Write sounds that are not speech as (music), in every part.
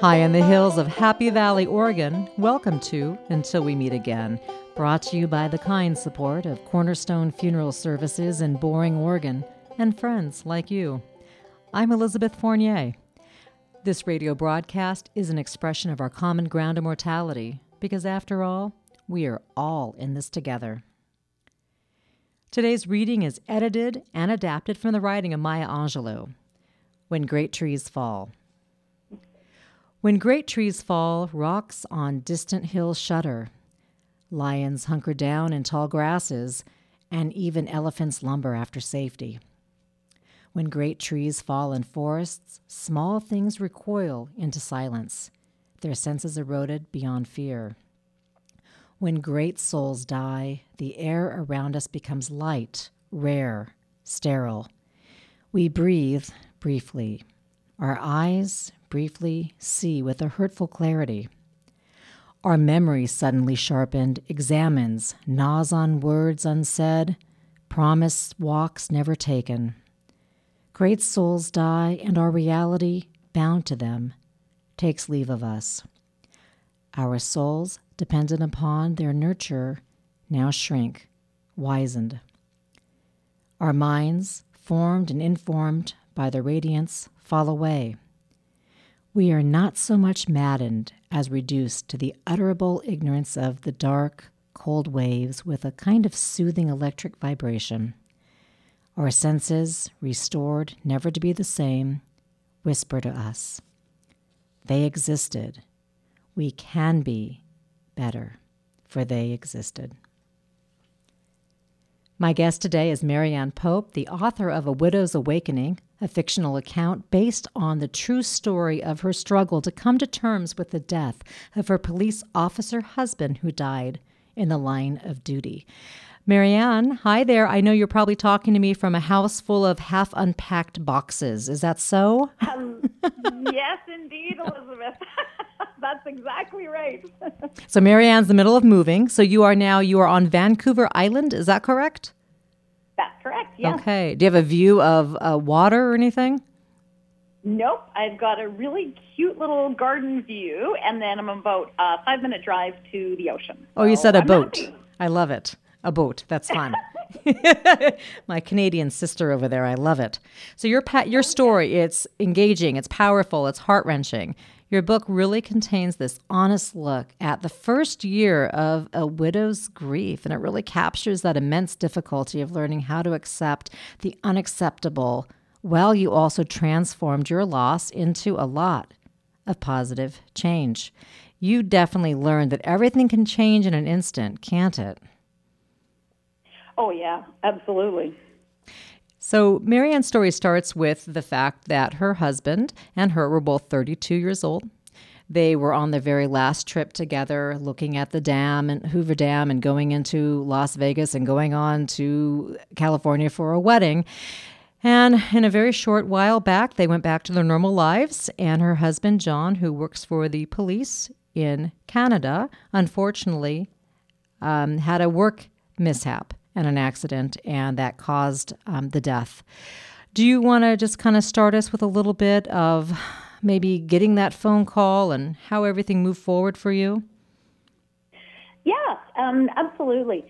High in the hills of Happy Valley, Oregon, welcome to Until We Meet Again, brought to you by the kind support of Cornerstone Funeral Services in Boring, Oregon, and friends like you. I'm Elizabeth Fournier. This radio broadcast is an expression of our common ground of mortality, because after all, we are all in this together. Today's reading is edited and adapted from the writing of Maya Angelou. When Great Trees Fall. When great trees fall, rocks on distant hills shudder. Lions hunker down in tall grasses, and even elephants lumber after safety. When great trees fall in forests, small things recoil into silence, their senses eroded beyond fear. When great souls die, the air around us becomes light, rare, sterile. We breathe briefly. Our eyes briefly see with a hurtful clarity. Our memory suddenly sharpened examines, gnaws on words unsaid, promised walks never taken. Great souls die, and our reality, bound to them, takes leave of us. Our souls, dependent upon their nurture, now shrink, wizened. Our minds, formed and informed by the radiance, fall away we are not so much maddened as reduced to the utterable ignorance of the dark, cold waves with a kind of soothing electric vibration. Our senses, restored never to be the same, whisper to us they existed. We can be better, for they existed. My guest today is Marianne Pope, the author of A Widow's Awakening, a fictional account based on the true story of her struggle to come to terms with the death of her police officer husband who died in the line of duty. Marianne, hi there. I know you're probably talking to me from a house full of half unpacked boxes. Is that so? Um, yes, indeed, Elizabeth. (laughs) That's exactly right. so Marianne's the middle of moving. So you are now you are on Vancouver Island. Is that correct? That's correct. Yeah. Okay. Do you have a view of uh, water or anything? Nope. I've got a really cute little garden view, and then I'm about a five minute drive to the ocean. Oh, you said a I'm boat. Happy. I love it. A boat. That's fun. (laughs) (laughs) My Canadian sister over there. I love it. So your pa- your story, it's engaging, it's powerful, it's heart wrenching. Your book really contains this honest look at the first year of a widow's grief, and it really captures that immense difficulty of learning how to accept the unacceptable while you also transformed your loss into a lot of positive change. You definitely learned that everything can change in an instant, can't it? Oh, yeah, absolutely. So, Marianne's story starts with the fact that her husband and her were both 32 years old. They were on their very last trip together, looking at the dam and Hoover Dam and going into Las Vegas and going on to California for a wedding. And in a very short while back, they went back to their normal lives. And her husband, John, who works for the police in Canada, unfortunately um, had a work mishap and an accident, and that caused um, the death. Do you want to just kind of start us with a little bit of maybe getting that phone call and how everything moved forward for you? Yeah, um, absolutely.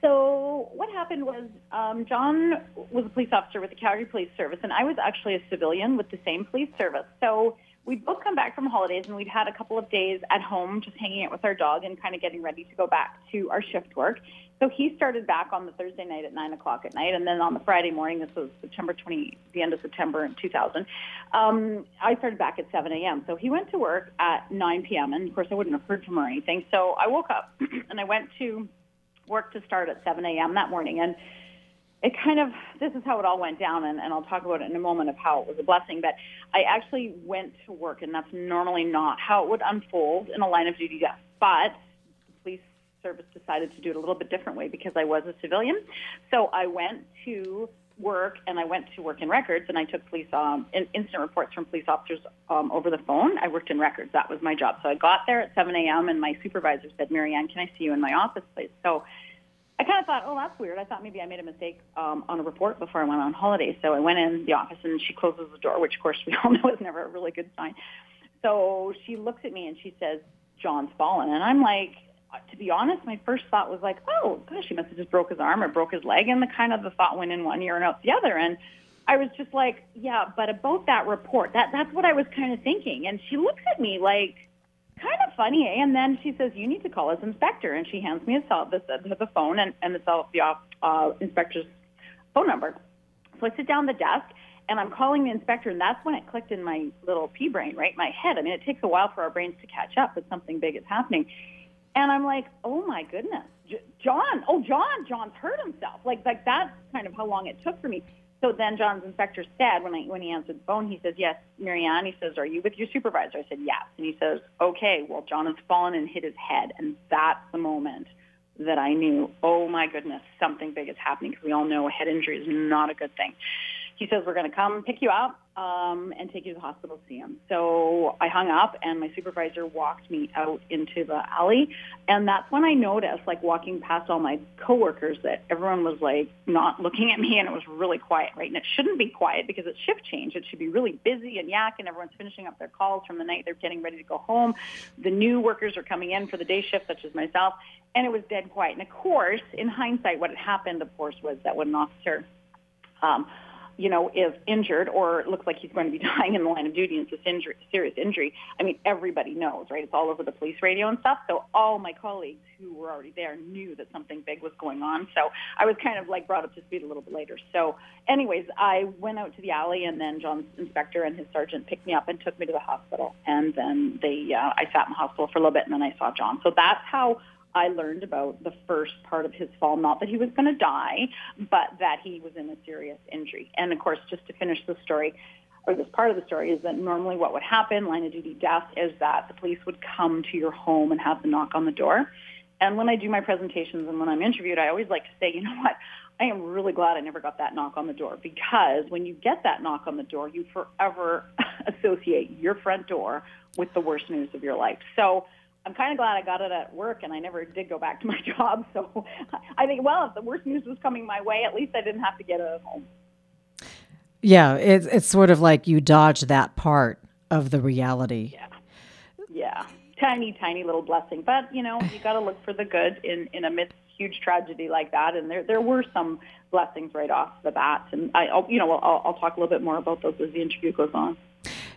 So what happened was um, John was a police officer with the Calgary Police Service, and I was actually a civilian with the same police service. So we'd both come back from holidays, and we'd had a couple of days at home just hanging out with our dog and kind of getting ready to go back to our shift work. So he started back on the Thursday night at nine o'clock at night, and then on the Friday morning, this was September 20, the end of September in 2000. Um, I started back at 7 a.m. So he went to work at 9 p.m. and of course I wouldn't have heard from him or anything. So I woke up (clears throat) and I went to work to start at 7 a.m. that morning, and it kind of this is how it all went down, and, and I'll talk about it in a moment of how it was a blessing. But I actually went to work, and that's normally not how it would unfold in a line of duty death, but the police service decided to do it a little bit different way because I was a civilian. So I went to work and I went to work in records and I took police um, instant reports from police officers um, over the phone. I worked in records. That was my job. So I got there at 7 a.m. and my supervisor said, Marianne, can I see you in my office, please? So I kind of thought, oh, that's weird. I thought maybe I made a mistake um, on a report before I went on holiday. So I went in the office and she closes the door, which of course we all (laughs) know is never a really good sign. So she looks at me and she says, John's fallen. And I'm like, to be honest, my first thought was like, oh, gosh, he must have just broke his arm or broke his leg. And the kind of the thought went in one ear and out the other. And I was just like, yeah, but about that report, that that's what I was kind of thinking. And she looks at me like, kind of funny. And then she says, you need to call his inspector. And she hands me a cell, the, the phone and, and the, cell, the uh, inspector's phone number. So I sit down at the desk and I'm calling the inspector, and that's when it clicked in my little pea brain, right? My head. I mean, it takes a while for our brains to catch up that something big is happening. And I'm like, oh my goodness, J- John, oh John, John's hurt himself. Like, like that's kind of how long it took for me. So then John's inspector said when I when he answered the phone, he says, "Yes, Marianne." He says, "Are you with your supervisor?" I said, "Yes." And he says, "Okay, well, John has fallen and hit his head," and that's the moment that I knew, oh my goodness, something big is happening because we all know a head injury is not a good thing he says, we're going to come pick you up um, and take you to the hospital to see him. So I hung up and my supervisor walked me out into the alley. And that's when I noticed, like walking past all my coworkers, that everyone was like not looking at me and it was really quiet, right? And it shouldn't be quiet because it's shift change. It should be really busy and yak and everyone's finishing up their calls from the night they're getting ready to go home. The new workers are coming in for the day shift, such as myself. And it was dead quiet. And of course, in hindsight, what had happened, of course, was that when an officer um, you know, is injured or looks like he's going to be (laughs) dying in the line of duty and it's a injury, serious injury, I mean, everybody knows, right? It's all over the police radio and stuff. So all my colleagues who were already there knew that something big was going on. So I was kind of like brought up to speed a little bit later. So anyways, I went out to the alley and then John's inspector and his sergeant picked me up and took me to the hospital. And then they, uh, I sat in the hospital for a little bit and then I saw John. So that's how I learned about the first part of his fall, not that he was going to die, but that he was in a serious injury. And of course, just to finish the story, or this part of the story is that normally what would happen, line of duty death, is that the police would come to your home and have the knock on the door. And when I do my presentations and when I'm interviewed, I always like to say, you know what? I am really glad I never got that knock on the door because when you get that knock on the door, you forever (laughs) associate your front door with the worst news of your life. So I'm kind of glad I got it at work and I never did go back to my (laughs) job. So I think, well, if the worst news was coming my way, at least I didn't have to get it at home. Yeah, it's it's sort of like you dodge that part of the reality. Yeah, yeah, tiny, tiny little blessing. But you know, you got to look for the good in in a midst huge tragedy like that. And there there were some blessings right off the bat. And I, I'll, you know, I'll, I'll talk a little bit more about those as the interview goes on.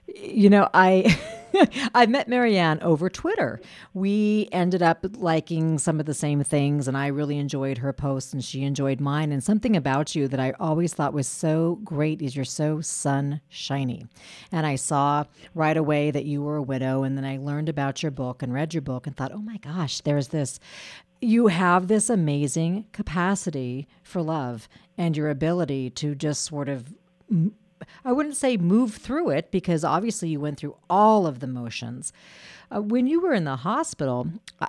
You know, I (laughs) (laughs) I met Marianne over Twitter. We ended up liking some of the same things, and I really enjoyed her posts, and she enjoyed mine. And something about you that I always thought was so great is you're so sunshiny. And I saw right away that you were a widow, and then I learned about your book and read your book and thought, oh my gosh, there's this. You have this amazing capacity for love and your ability to just sort of I wouldn't say move through it because obviously you went through all of the motions. Uh, when you were in the hospital, uh,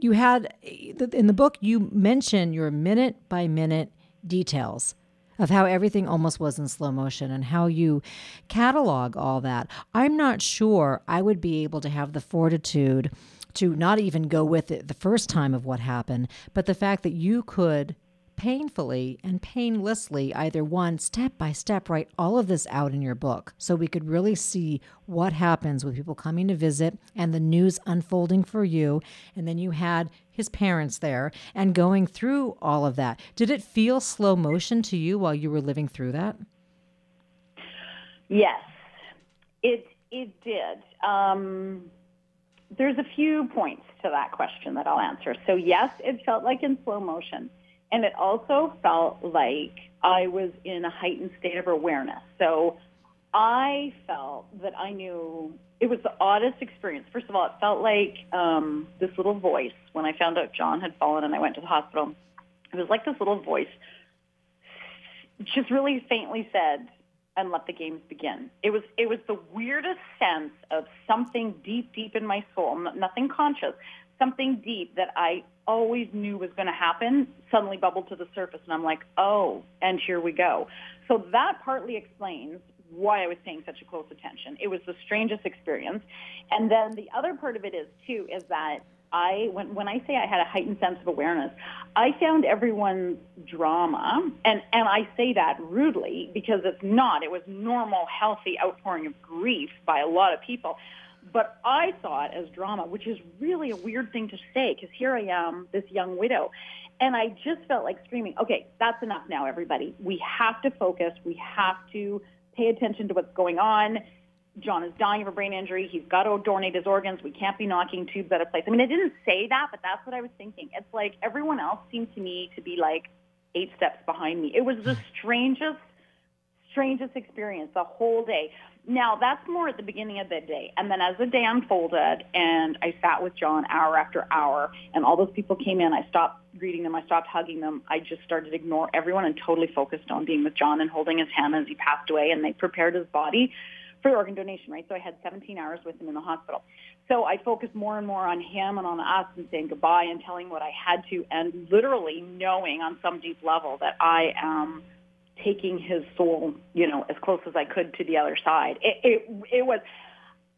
you had in the book you mention your minute by minute details of how everything almost was in slow motion and how you catalog all that. I'm not sure I would be able to have the fortitude to not even go with it the first time of what happened, but the fact that you could painfully and painlessly, either one, step by step, write all of this out in your book so we could really see what happens with people coming to visit and the news unfolding for you. And then you had his parents there and going through all of that. Did it feel slow motion to you while you were living through that? Yes, it it did. Um, there's a few points to that question that I'll answer. So yes, it felt like in slow motion. And it also felt like I was in a heightened state of awareness. So I felt that I knew it was the oddest experience. First of all, it felt like um, this little voice when I found out John had fallen and I went to the hospital. It was like this little voice just really faintly said, and let the games begin. It was it was the weirdest sense of something deep, deep in my soul, nothing conscious, something deep that I always knew was going to happen suddenly bubbled to the surface. And I'm like, oh, and here we go. So that partly explains why I was paying such a close attention. It was the strangest experience. And then the other part of it is, too, is that I, when, when I say I had a heightened sense of awareness, I found everyone's drama, and, and I say that rudely because it's not. It was normal, healthy outpouring of grief by a lot of people. But I saw it as drama, which is really a weird thing to say because here I am, this young widow. And I just felt like screaming, okay, that's enough now, everybody. We have to focus. We have to pay attention to what's going on. John is dying of a brain injury. He's got to donate his organs. We can't be knocking tubes out of place. I mean, I didn't say that, but that's what I was thinking. It's like everyone else seemed to me to be like eight steps behind me. It was the (laughs) strangest, strangest experience the whole day. Now, that's more at the beginning of the day. And then as the day unfolded and I sat with John hour after hour and all those people came in, I stopped greeting them. I stopped hugging them. I just started to ignore everyone and totally focused on being with John and holding his hand as he passed away. And they prepared his body for organ donation, right? So I had 17 hours with him in the hospital. So I focused more and more on him and on us and saying goodbye and telling what I had to and literally knowing on some deep level that I am – taking his soul, you know, as close as I could to the other side. It, it, it was,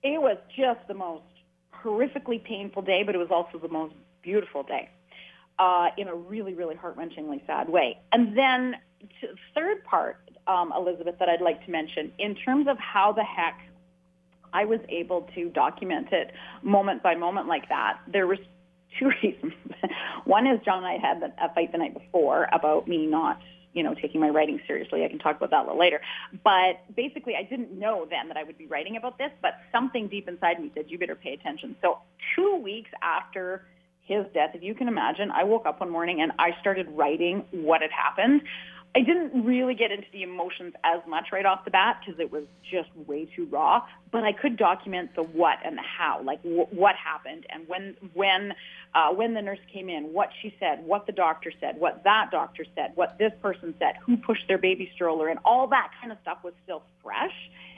it was just the most horrifically painful day, but it was also the most beautiful day uh, in a really, really heart-wrenchingly sad way. And then the third part, um, Elizabeth, that I'd like to mention in terms of how the heck I was able to document it moment by moment like that, there was two (laughs) reasons. One is John and I had a fight the night before about me not you know, taking my writing seriously. I can talk about that a little later. But basically, I didn't know then that I would be writing about this, but something deep inside me said, you better pay attention. So two weeks after his death, if you can imagine, I woke up one morning and I started writing what had happened. I didn't really get into the emotions as much right off the bat because it was just way too raw. But I could document the what and the how, like w- what happened and when when uh, when the nurse came in, what she said, what the doctor said, what that doctor said, what this person said, who pushed their baby stroller, and all that kind of stuff was still fresh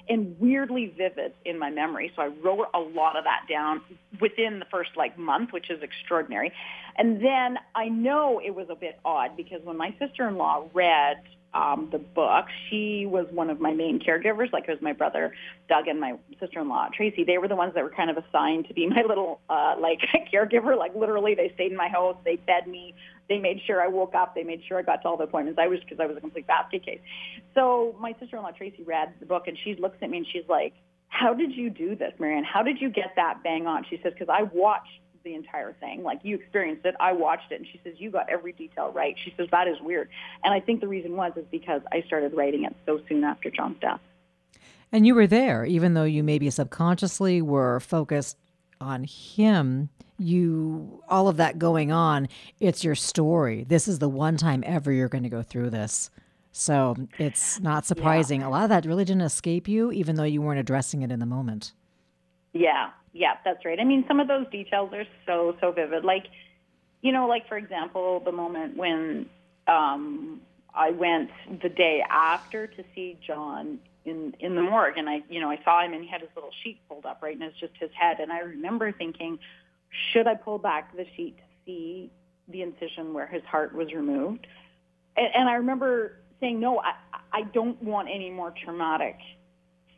and weirdly vivid in my memory. So I wrote a lot of that down within the first like month, which is extraordinary. And then I know it was a bit odd because when my sister-in-law read um, the book, she was one of my main caregivers. Like it was my brother Doug and my sister-in-law Tracy. They were the ones that were kind of assigned to be my little uh, like (laughs) caregiver. Like literally, they stayed in my house. They fed me. They made sure I woke up. They made sure I got to all the appointments. I was because I was a complete basket case. So my sister-in-law Tracy read the book and she looks at me and she's like, "How did you do this, Marianne? How did you get that bang on?" She says, "Because I watched." the entire thing. Like you experienced it, I watched it, and she says you got every detail right. She says that is weird, and I think the reason was is because I started writing it so soon after John's death. And you were there, even though you maybe subconsciously were focused on him you all of that going on it's your story. This is the one time ever you're going to go through this. So it's not surprising. Yeah. a lot of that really didn't escape you even though you weren't addressing it in the moment. Yeah. Yeah that's right. I mean some of those details are so so vivid. Like you know like for example the moment when um i went the day after to see john in in the morgue and I you know I saw him and he had his little sheet pulled up right and it's just his head. And I remember thinking should I pull back the sheet to see the incision where his heart was removed? And, and I remember saying no I I don't want any more traumatic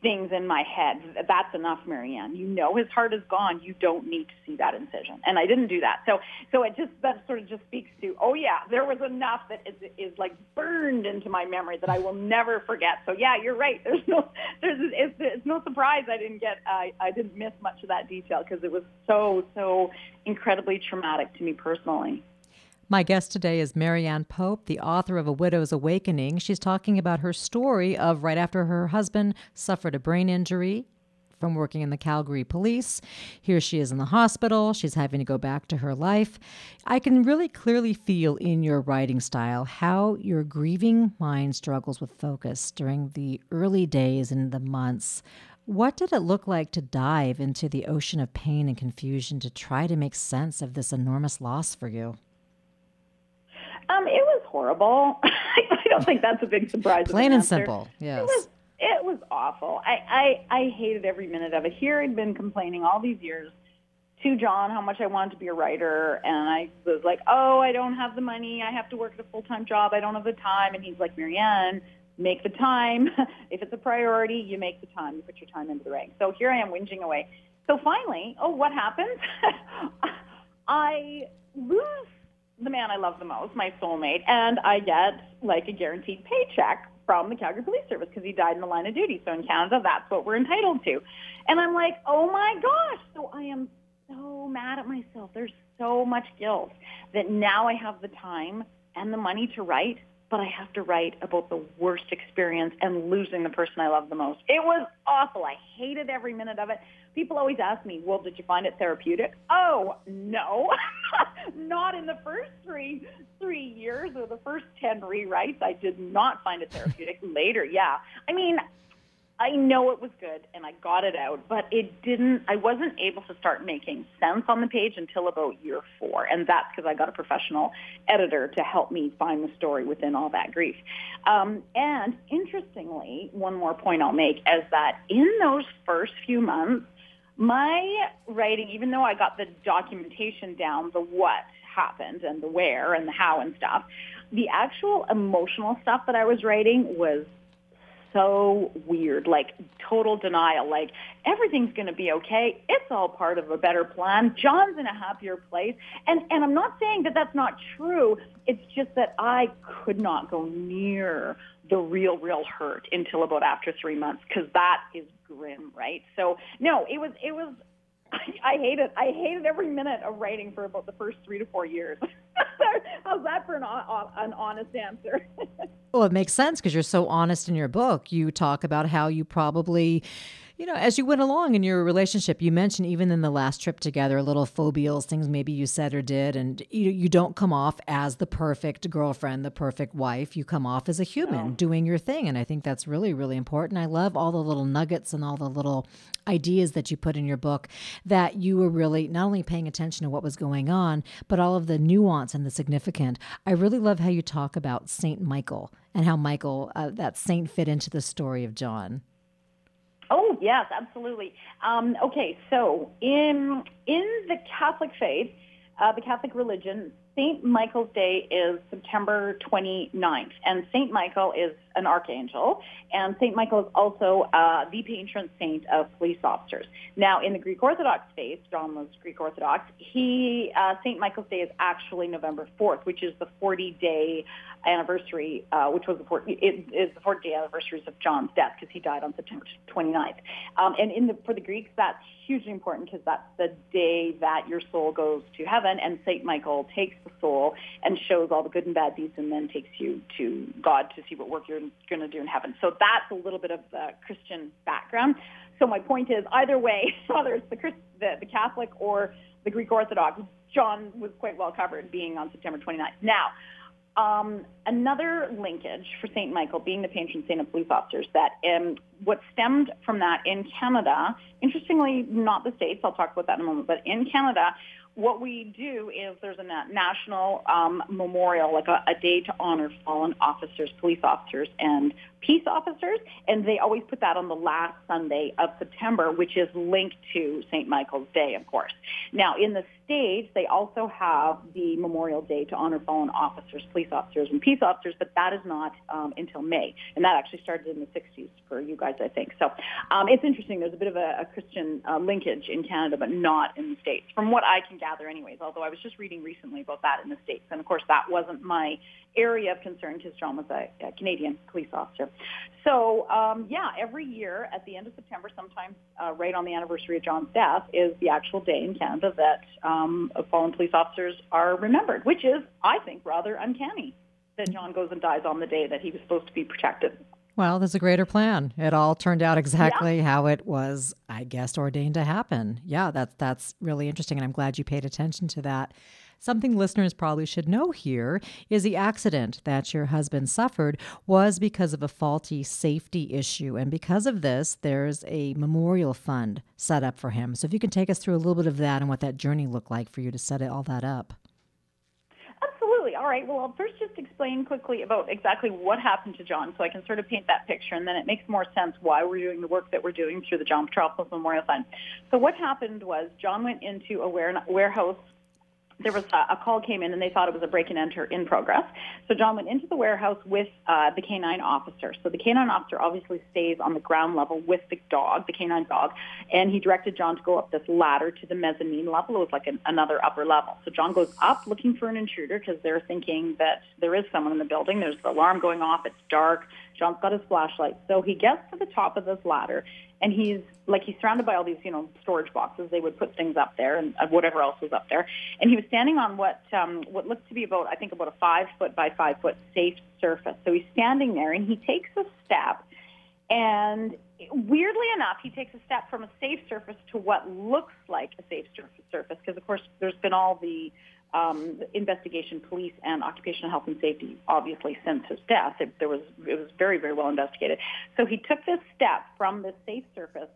things in my head. That's enough, Marianne. You know his heart is gone. You don't need to see that incision. And I didn't do that. So so it just that sort of just speaks to, oh yeah, there was enough that is, is like burned into my memory that I will never forget. So yeah, you're right. (laughs) There's no there's it's, it's no surprise I didn't get I I didn't miss much of that detail because it was so so incredibly traumatic to me personally. My guest today is Marianne Pope, the author of A Widow's Awakening. She's talking about her story of right after her husband suffered a brain injury from working in the Calgary police. Here she is in the hospital. She's having to go back to her life. I can really clearly feel in your writing style how your grieving mind struggles with focus during the early days and the months. What did it look like to dive into the ocean of pain and confusion to try to make sense of this enormous loss for you? Um, it was horrible. (laughs) I don't think that's a big surprise. Plain and simple. Yes. It was, it was awful. I, I, I hated every minute of it. Here I'd been complaining all these years to John how much I wanted to be a writer, and I was like, oh, I don't have the money. I have to work at a full-time job. I don't have the time. And he's like, Marianne, make the time. (laughs) if it's a priority, you make the time. You put your time into the ring. So here I am whinging away. So finally, oh, what happens? (laughs) I lose the man I love the most, my soulmate, and I get like a guaranteed paycheck from the Calgary Police Service because he died in the line of duty. So in Canada, that's what we're entitled to. And I'm like, oh my gosh. So I am so mad at myself. There's so much guilt that now I have the time and the money to write, but I have to write about the worst experience and losing the person I love the most. It was awful. I hated every minute of it. People always ask me, well, did you find it therapeutic? Oh, no. (laughs) not in the first three three years or the first 10 rewrites. I did not find it therapeutic. (laughs) Later, yeah. I mean, I know it was good and I got it out, but it didn't, I wasn't able to start making sense on the page until about year four. And that's because I got a professional editor to help me find the story within all that grief. Um, and interestingly, one more point I'll make is that in those first few months, my writing, even though I got the documentation down, the what happened and the where and the how and stuff, the actual emotional stuff that I was writing was so weird, like total denial, like everything's going to be okay. It's all part of a better plan. John's in a happier place. And, and I'm not saying that that's not true. It's just that I could not go near the real, real hurt until about after three months because that is grim, right? So no, it was, it was, I, (laughs) I hated, I hated every minute of writing for about the first three to four years. (laughs) How's that for an, an honest answer? (laughs) well, it makes sense because you're so honest in your book. You talk about how you probably you know, as you went along in your relationship, you mentioned even in the last trip together, little phobias, things maybe you said or did, and you you don't come off as the perfect girlfriend, the perfect wife. You come off as a human no. doing your thing, and I think that's really really important. I love all the little nuggets and all the little ideas that you put in your book that you were really not only paying attention to what was going on, but all of the nuance and the significant. I really love how you talk about Saint Michael and how Michael, uh, that saint, fit into the story of John. Oh yes, absolutely. Um, okay, so in in the Catholic faith, uh, the Catholic religion, St. Michael's Day is September 29th, and St. Michael is an archangel, and St. Michael is also uh, the patron saint of police officers. Now, in the Greek Orthodox faith, John was Greek Orthodox, he, uh, St. Michael's Day is actually November 4th, which is the 40-day anniversary, uh, which was the 40, it is the 40-day anniversary of John's death because he died on September 29th. Um, and in the, for the Greeks, that's hugely important because that's the day that your soul goes to heaven, and St. Michael takes the soul and shows all the good and bad deeds and then takes you to God to see what work you're going to do in heaven. So that's a little bit of the Christian background. So my point is, either way, (laughs) whether it's the, Christ, the, the Catholic or the Greek Orthodox, John was quite well covered being on September 29th. Now, um, another linkage for St. Michael being the patron saint of police officers that um, what stemmed from that in Canada, interestingly, not the States, I'll talk about that in a moment, but in Canada, what we do is there's a national um, memorial, like a, a, day to honor fallen officers, police officers, and peace officers, and they always put that on the last Sunday of September, which is linked to St. Michael's Day, of course. Now, in the States, they also have the Memorial Day to honor fallen officers, police officers, and peace officers, but that is not um, until May, and that actually started in the 60s for you guys, I think. So um, it's interesting. There's a bit of a, a Christian uh, linkage in Canada, but not in the States, from what I can gather anyways, although I was just reading recently about that in the States, and of course that wasn't my area of concern because John was a, a Canadian police officer. So um, yeah, every year at the end of September, sometimes uh, right on the anniversary of John's death, is the actual day in Canada that um, fallen police officers are remembered, which is, I think, rather uncanny that John goes and dies on the day that he was supposed to be protected. Well, there's a greater plan. It all turned out exactly yeah. how it was, I guess, ordained to happen. Yeah, that's that's really interesting, and I'm glad you paid attention to that. Something listeners probably should know here is the accident that your husband suffered was because of a faulty safety issue. And because of this, there's a memorial fund set up for him. So if you can take us through a little bit of that and what that journey looked like for you to set all that up. Absolutely. All right. Well, I'll first just explain quickly about exactly what happened to John so I can sort of paint that picture and then it makes more sense why we're doing the work that we're doing through the John Petropoulos Memorial Fund. So what happened was John went into a warehouse there was a, a, call came in and they thought it was a break and enter in progress. So John went into the warehouse with uh, the canine officer. So the canine officer obviously stays on the ground level with the dog, the canine dog, and he directed John to go up this ladder to the mezzanine level. It was like an, another upper level. So John goes up looking for an intruder because they're thinking that there is someone in the building. There's the alarm going off. It's dark. John's got his flashlight. So he gets to the top of this ladder and he's like he's surrounded by all these you know storage boxes. They would put things up there and uh, whatever else was up there. And he was standing on what um, what looked to be about I think about a five foot by five foot safe surface. So he's standing there and he takes a step, and weirdly enough, he takes a step from a safe surface to what looks like a safe surface because of course there's been all the um, investigation, police and occupational health and safety, obviously since his death. It, there was, it was very, very well investigated. So he took this step from this safe surface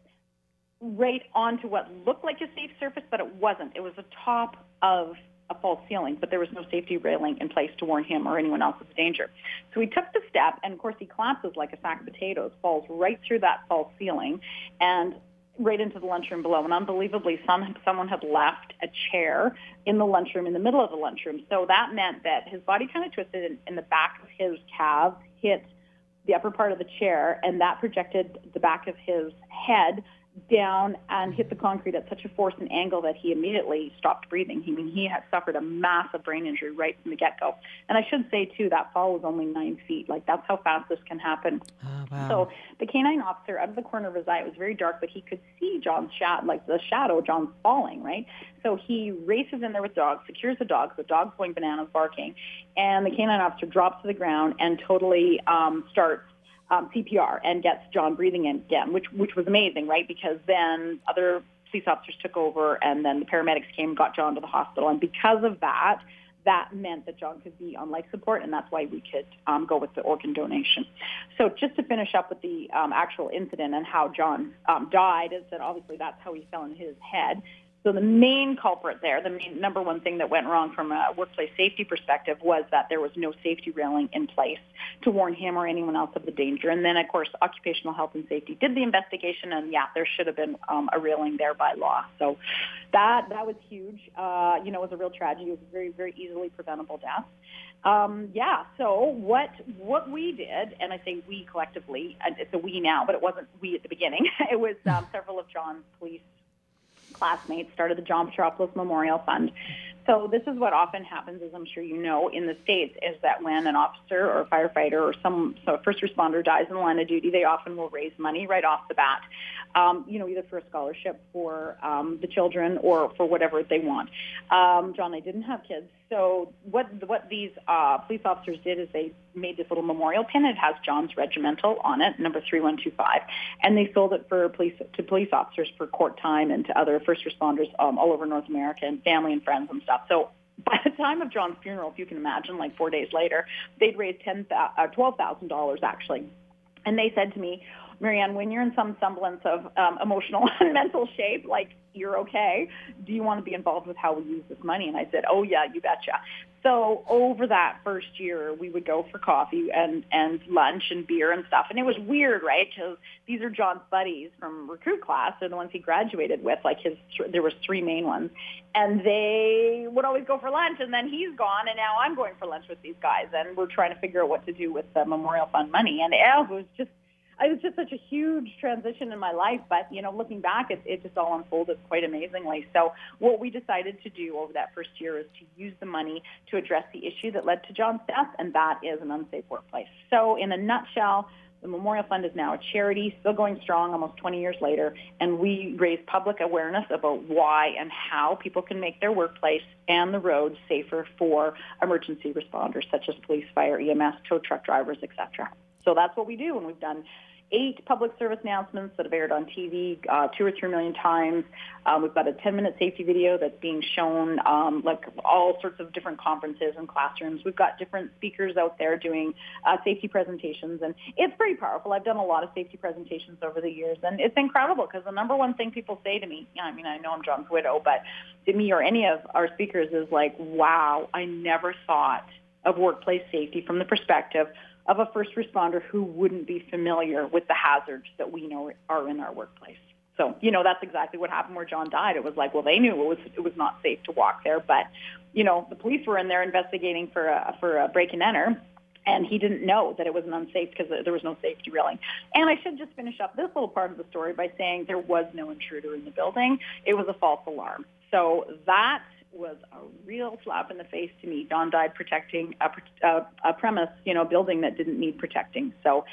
right onto what looked like a safe surface, but it wasn't. It was the top of a false ceiling, but there was no safety railing in place to warn him or anyone else of danger. So he took the step, and of course he collapses like a sack of potatoes, falls right through that false ceiling, and right into the lunchroom below. And unbelievably, some someone had left a chair in the lunchroom in the middle of the lunchroom. So that meant that his body kind of twisted in, in the back of his calves, hit the upper part of the chair, and that projected the back of his head down and hit the concrete at such a force and angle that he immediately stopped breathing. I mean, he had suffered a massive brain injury right from the get-go. And I should say, too, that fall was only nine feet. Like, that's how fast this can happen. Oh, wow. So the canine officer, out of the corner of his eye, it was very dark, but he could see John's shadow, like the shadow, John's falling, right? So he races in there with dogs, secures the dogs, the dog's going bananas, barking, and the canine officer drops to the ground and totally um, starts um, CPR and gets John breathing again, which which was amazing, right? Because then other police officers took over, and then the paramedics came and got John to the hospital, and because of that, that meant that John could be on life support, and that's why we could um, go with the organ donation. So just to finish up with the um, actual incident and how John um, died, is that obviously that's how he fell in his head. So the main culprit there, the main number one thing that went wrong from a workplace safety perspective was that there was no safety railing in place to warn him or anyone else of the danger. And then, of course, occupational health and safety did the investigation, and yeah, there should have been um, a railing there by law. So that that was huge. Uh, you know, it was a real tragedy. It was a very very easily preventable death. Um, yeah. So what what we did, and I say we collectively, it's a we now, but it wasn't we at the beginning. (laughs) it was um, several of John's police classmates started the John Petropoulos Memorial Fund. So this is what often happens, as I'm sure you know, in the states, is that when an officer or firefighter or some so first responder dies in the line of duty, they often will raise money right off the bat. Um, you know, either for a scholarship for um, the children or for whatever they want. Um, John, I didn't have kids, so what what these uh, police officers did is they made this little memorial pin. It has John's regimental on it, number three one two five, and they sold it for police to police officers for court time and to other first responders um, all over North America and family and friends and stuff. So by the time of John's funeral, if you can imagine, like four days later, they'd raised ten uh, twelve thousand dollars actually, and they said to me, Marianne, when you're in some semblance of um, emotional (laughs) and mental shape, like you're okay, do you want to be involved with how we use this money? And I said, oh yeah, you betcha. So over that first year, we would go for coffee and and lunch and beer and stuff, and it was weird, right? Because these are John's buddies from recruit class, they're the ones he graduated with. Like his, there was three main ones, and they would always go for lunch, and then he's gone, and now I'm going for lunch with these guys, and we're trying to figure out what to do with the memorial fund money, and it was just it was just such a huge transition in my life. But you know, looking back, it, it just all unfolded quite amazingly. So what we decided to do over that first year is to use the money to address the issue that led to John's death, and that is an unsafe workplace. So in a nutshell. The Memorial Fund is now a charity, still going strong almost 20 years later, and we raise public awareness about why and how people can make their workplace and the roads safer for emergency responders such as police, fire, EMS, tow truck drivers, etc. So that's what we do, and we've done eight public service announcements that have aired on TV uh, two or three million times. Um, we've got a 10-minute safety video that's being shown, um, like all sorts of different conferences and classrooms. We've got different speakers out there doing uh, safety presentations, and it's pretty powerful. I've done a lot of safety presentations over the years, and it's incredible because the number one thing people say to me, yeah, I mean, I know I'm John's widow, but to me or any of our speakers is like, wow, I never thought of workplace safety from the perspective of a first responder who wouldn't be familiar with the hazards that we know are in our workplace. So, you know, that's exactly what happened where John died. It was like, well, they knew it was it was not safe to walk there, but you know, the police were in there investigating for a for a break and enter, and he didn't know that it was an unsafe because there was no safety railing. And I should just finish up this little part of the story by saying there was no intruder in the building. It was a false alarm. So that was a real slap in the face to me. John died protecting a, a, a premise, you know, building that didn't need protecting. So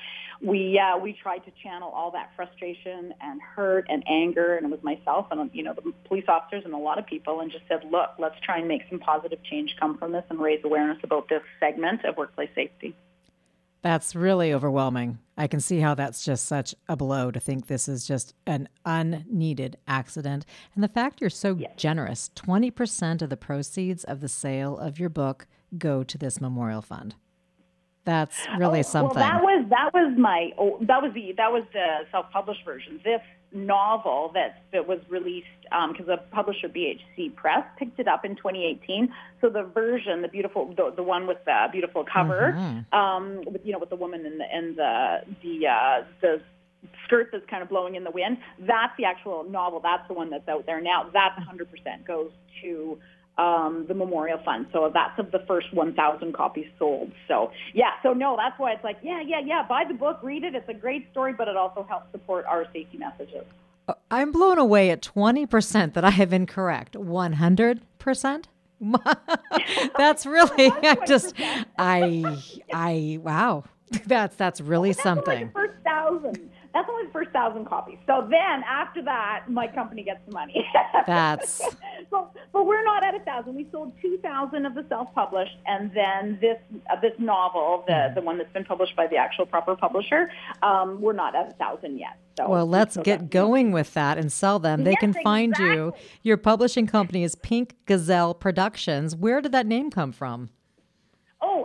we uh, we tried to channel all that frustration and hurt and anger, and it was myself and you know the police officers and a lot of people, and just said, look, let's try and make some positive change come from this and raise awareness about this segment of workplace safety. That's really overwhelming. I can see how that's just such a blow to think this is just an unneeded accident. And the fact you're so yes. generous 20% of the proceeds of the sale of your book go to this memorial fund. That's really oh, something. Well, that was that was my oh, that was the that was the self-published version. This novel that that was released because um, the publisher BHC Press picked it up in 2018. So the version, the beautiful, the, the one with the beautiful cover, mm-hmm. um, with you know with the woman and the and the the uh, the skirt that's kind of blowing in the wind. That's the actual novel. That's the one that's out there now. That 100% goes to um, the Memorial Fund. So that's of the first 1,000 copies sold. So yeah, so no, that's why it's like, yeah, yeah, yeah, buy the book, read it. It's a great story, but it also helps support our safety messages. Uh, I'm blown away at 20% that I have incorrect. 100%? (laughs) that's really (laughs) I just I I wow. (laughs) That's that's really that's something. Like the first thousand. That's only the first thousand copies. So then after that, my company gets the money. (laughs) That's. but, but we're not at a thousand. We sold two thousand of the self-published, and then this uh, this novel, the the one that's been published by the actual proper publisher, um, we're not at a thousand yet. So well, let's get going with that and sell them. They yes, can find exactly. you. Your publishing company is Pink Gazelle Productions. Where did that name come from?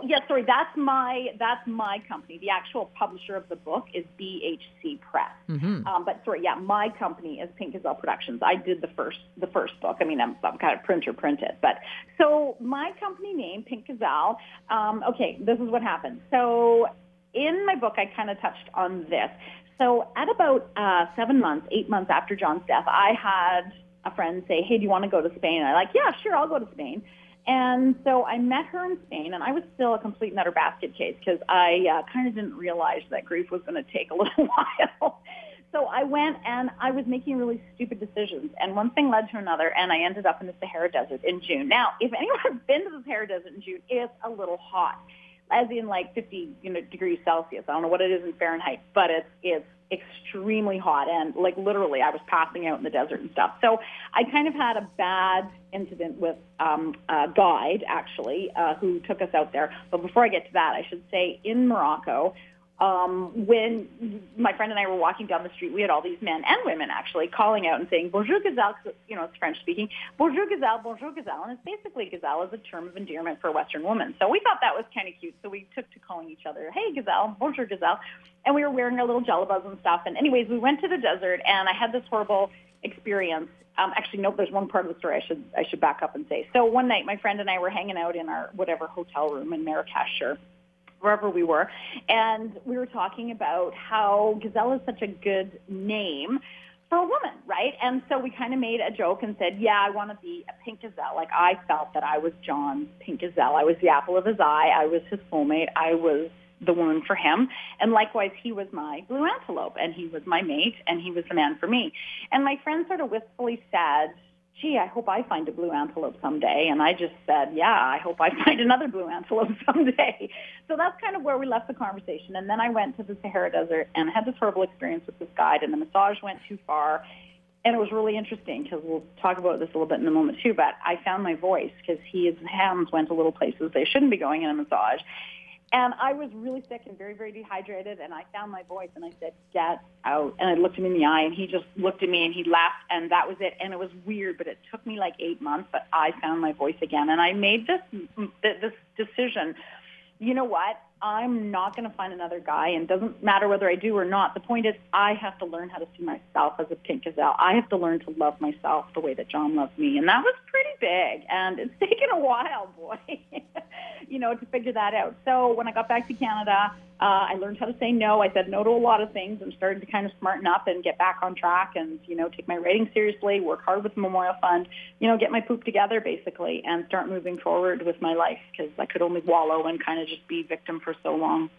Oh, yes, sorry. That's my that's my company. The actual publisher of the book is BHC Press. Mm-hmm. Um, but sorry, yeah, my company is Pink Gazelle Productions. I did the first the first book. I mean, I'm, I'm kind of printer printed, but so my company name Pink Gazelle. Um, okay, this is what happened. So in my book, I kind of touched on this. So at about uh, seven months, eight months after John's death, I had a friend say, "Hey, do you want to go to Spain?" And I'm like, "Yeah, sure, I'll go to Spain." And so I met her in Spain, and I was still a complete nutter basket case because I uh, kind of didn't realize that grief was going to take a (laughs) little while. so I went and I was making really stupid decisions, and one thing led to another, and I ended up in the Sahara Desert in June. Now, if anyone (laughs) has been to the Sahara Desert in June, it's a little hot, as in like 50 you know, degrees Celsius. I don't know what it is in Fahrenheit, but it's it's extremely hot and like literally I was passing out in the desert and stuff. So I kind of had a bad incident with um, a guide actually uh, who took us out there. But before I get to that, I should say in Morocco, um, when my friend and I were walking down the street, we had all these men and women actually calling out and saying "Bonjour Gazelle," you know, it's French speaking. "Bonjour Gazelle," "Bonjour Gazelle," and it's basically Gazelle is a term of endearment for Western woman. So we thought that was kind of cute. So we took to calling each other, "Hey Gazelle," "Bonjour Gazelle," and we were wearing our little jellabas and stuff. And anyways, we went to the desert, and I had this horrible experience. Um, actually, nope, there's one part of the story I should I should back up and say. So one night, my friend and I were hanging out in our whatever hotel room in Marrakesh, or wherever we were, and we were talking about how Gazelle is such a good name for a woman, right? And so we kind of made a joke and said, yeah, I want to be a pink gazelle. Like I felt that I was John's pink gazelle. I was the apple of his eye. I was his soulmate. I was the woman for him. And likewise, he was my blue antelope and he was my mate and he was the man for me. And my friend sort of wistfully said, gee, I hope I find a blue antelope someday. And I just said, yeah, I hope I find another blue antelope (laughs) someday. So that's kind of where we left the conversation. And then I went to the Sahara Desert and had this horrible experience with this guide, and the massage went too far. And it was really interesting because we'll talk about this a little bit in a moment too. But I found my voice because his hands went to little places they shouldn't be going in a massage. And I was really sick and very, very dehydrated. And I found my voice and I said, get out. And I looked him in the eye and he just looked at me and he laughed and that was it. And it was weird, but it took me like eight months, but I found my voice again. And I made this, mm, this decision. You know what? I'm not going to find another guy, and doesn't matter whether I do or not. The point is, I have to learn how to see myself as a pink gazelle. I have to learn to love myself the way that John loves me, and that was pretty big. And it's (laughs) taken a while, boy, you know, to figure that out. So when I got back to Canada, Uh, I learned how to say no. I said no to a lot of things and started to kind of smarten up and get back on track and, you know, take my writing seriously, work hard with the Memorial Fund, you know, get my poop together basically and start moving forward with my life because I could only wallow and kind of just be victim for so long.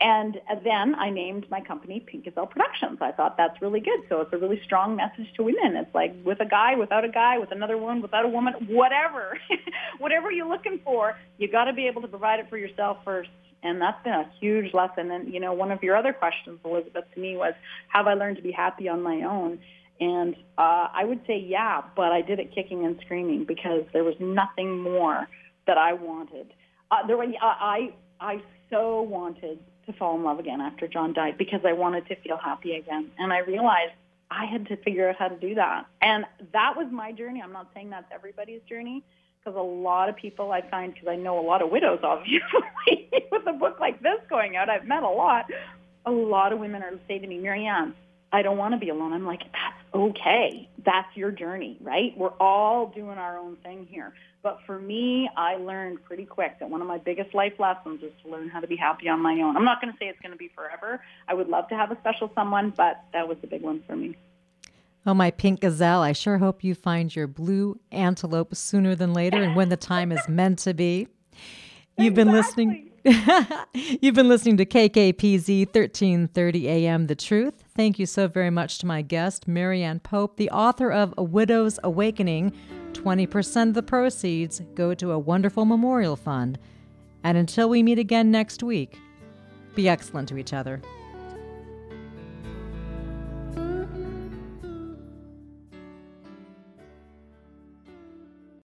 And then I named my company Pink Gazelle Productions. I thought that's really good. So it's a really strong message to women. It's like with a guy, without a guy, with another woman, without a woman, whatever. (laughs) whatever you're looking for, you got to be able to provide it for yourself first and that's been a huge lesson. And, you know, one of your other questions, Elizabeth, to me was, have I learned to be happy on my own? And uh, I would say, yeah, but I did it kicking and screaming because there was nothing more that I wanted. Uh, there, I, I so wanted to fall in love again after John died because I wanted to feel happy again. And I realized I had to figure out how to do that. And that was my journey. I'm not saying that's everybody's journey, because a lot of people I find, because I know a lot of widows, (laughs) obviously, with a book like this going out, I've met a lot. A lot of women are saying to me, Marianne, I don't want to be alone. I'm like, that's okay. That's your journey, right? We're all doing our own thing here. But for me, I learned pretty quick that one of my biggest life lessons is to learn how to be happy on my own. I'm not going to say it's going to be forever. I would love to have a special someone, but that was the big one for me. Oh, my pink gazelle, I sure hope you find your blue antelope sooner than later and when the time is meant to be. You've been listening. (laughs) You've been listening to KKPZ 1330 AM The Truth. Thank you so very much to my guest, Marianne Pope, the author of A Widow's Awakening. 20% of the proceeds go to a wonderful memorial fund. And until we meet again next week, be excellent to each other.